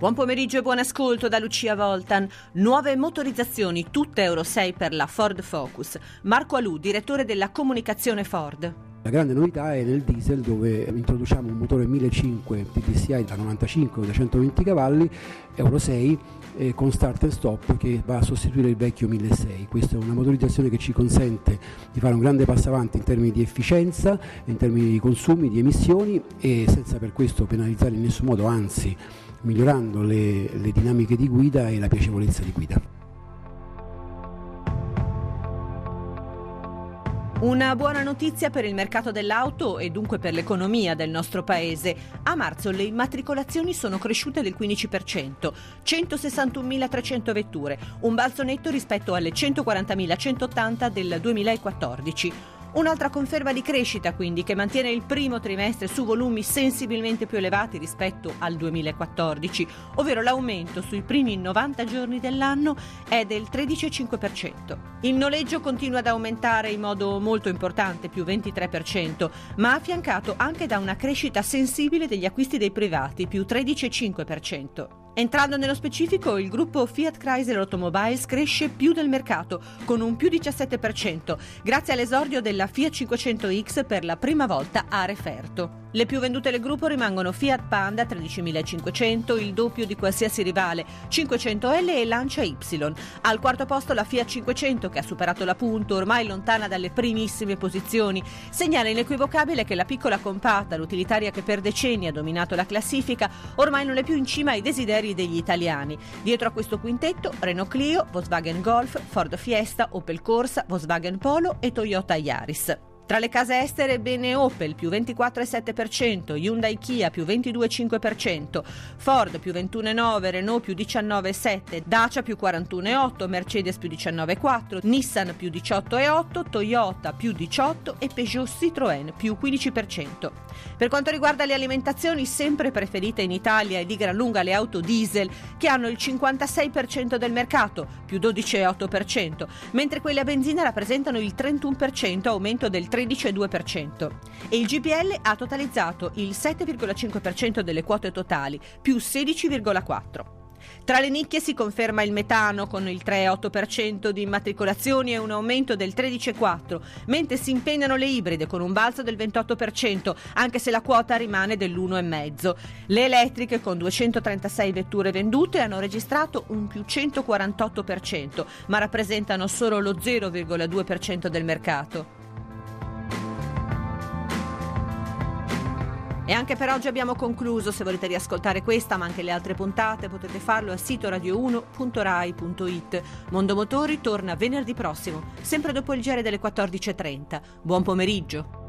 Buon pomeriggio e buon ascolto da Lucia Voltan. Nuove motorizzazioni, tutte Euro 6 per la Ford Focus. Marco Alù, direttore della comunicazione Ford. La grande novità è nel diesel dove introduciamo un motore 1500 TDCI da 95 o da 120 cavalli, Euro 6, eh, con start and stop che va a sostituire il vecchio 1600. Questa è una motorizzazione che ci consente di fare un grande passo avanti in termini di efficienza, in termini di consumi, di emissioni e senza per questo penalizzare in nessun modo, anzi migliorando le, le dinamiche di guida e la piacevolezza di guida. Una buona notizia per il mercato dell'auto e dunque per l'economia del nostro paese. A marzo le immatricolazioni sono cresciute del 15%, 161.300 vetture, un balzo netto rispetto alle 140.180 del 2014. Un'altra conferma di crescita quindi che mantiene il primo trimestre su volumi sensibilmente più elevati rispetto al 2014, ovvero l'aumento sui primi 90 giorni dell'anno è del 13,5%. Il noleggio continua ad aumentare in modo molto importante, più 23%, ma affiancato anche da una crescita sensibile degli acquisti dei privati, più 13,5%. Entrando nello specifico, il gruppo Fiat Chrysler Automobiles cresce più del mercato, con un più 17%, grazie all'esordio della Fiat 500X per la prima volta a referto. Le più vendute del gruppo rimangono Fiat Panda 13.500, il doppio di qualsiasi rivale, 500L e Lancia Y. Al quarto posto la Fiat 500 che ha superato la punto, ormai lontana dalle primissime posizioni. Segnala inequivocabile che la piccola compatta, l'utilitaria che per decenni ha dominato la classifica, ormai non è più in cima ai desideri degli italiani. Dietro a questo quintetto Renault Clio, Volkswagen Golf, Ford Fiesta, Opel Corsa, Volkswagen Polo e Toyota Yaris. Tra le case estere bene Opel più 24,7%, Hyundai Kia più 22,5%, Ford più 21,9%, Renault più 19,7%, Dacia più 41,8%, Mercedes più 19,4%, Nissan più 18,8%, Toyota più 18% e Peugeot Citroën più 15%. Per quanto riguarda le alimentazioni, sempre preferite in Italia e di gran lunga le auto diesel che hanno il 56% del mercato, più 12,8%, mentre quelle a benzina rappresentano il 31%, aumento del 30%. 13,2% e il GPL ha totalizzato il 7,5% delle quote totali, più 16,4%. Tra le nicchie si conferma il metano con il 3,8% di immatricolazioni e un aumento del 13,4%, mentre si impegnano le ibride con un balzo del 28%, anche se la quota rimane dell'1,5%. Le elettriche con 236 vetture vendute hanno registrato un più 148%, ma rappresentano solo lo 0,2% del mercato. E anche per oggi abbiamo concluso. Se volete riascoltare questa, ma anche le altre puntate, potete farlo al sito radio1.rai.it. Mondo Motori torna venerdì prossimo, sempre dopo il giro delle 14.30. Buon pomeriggio.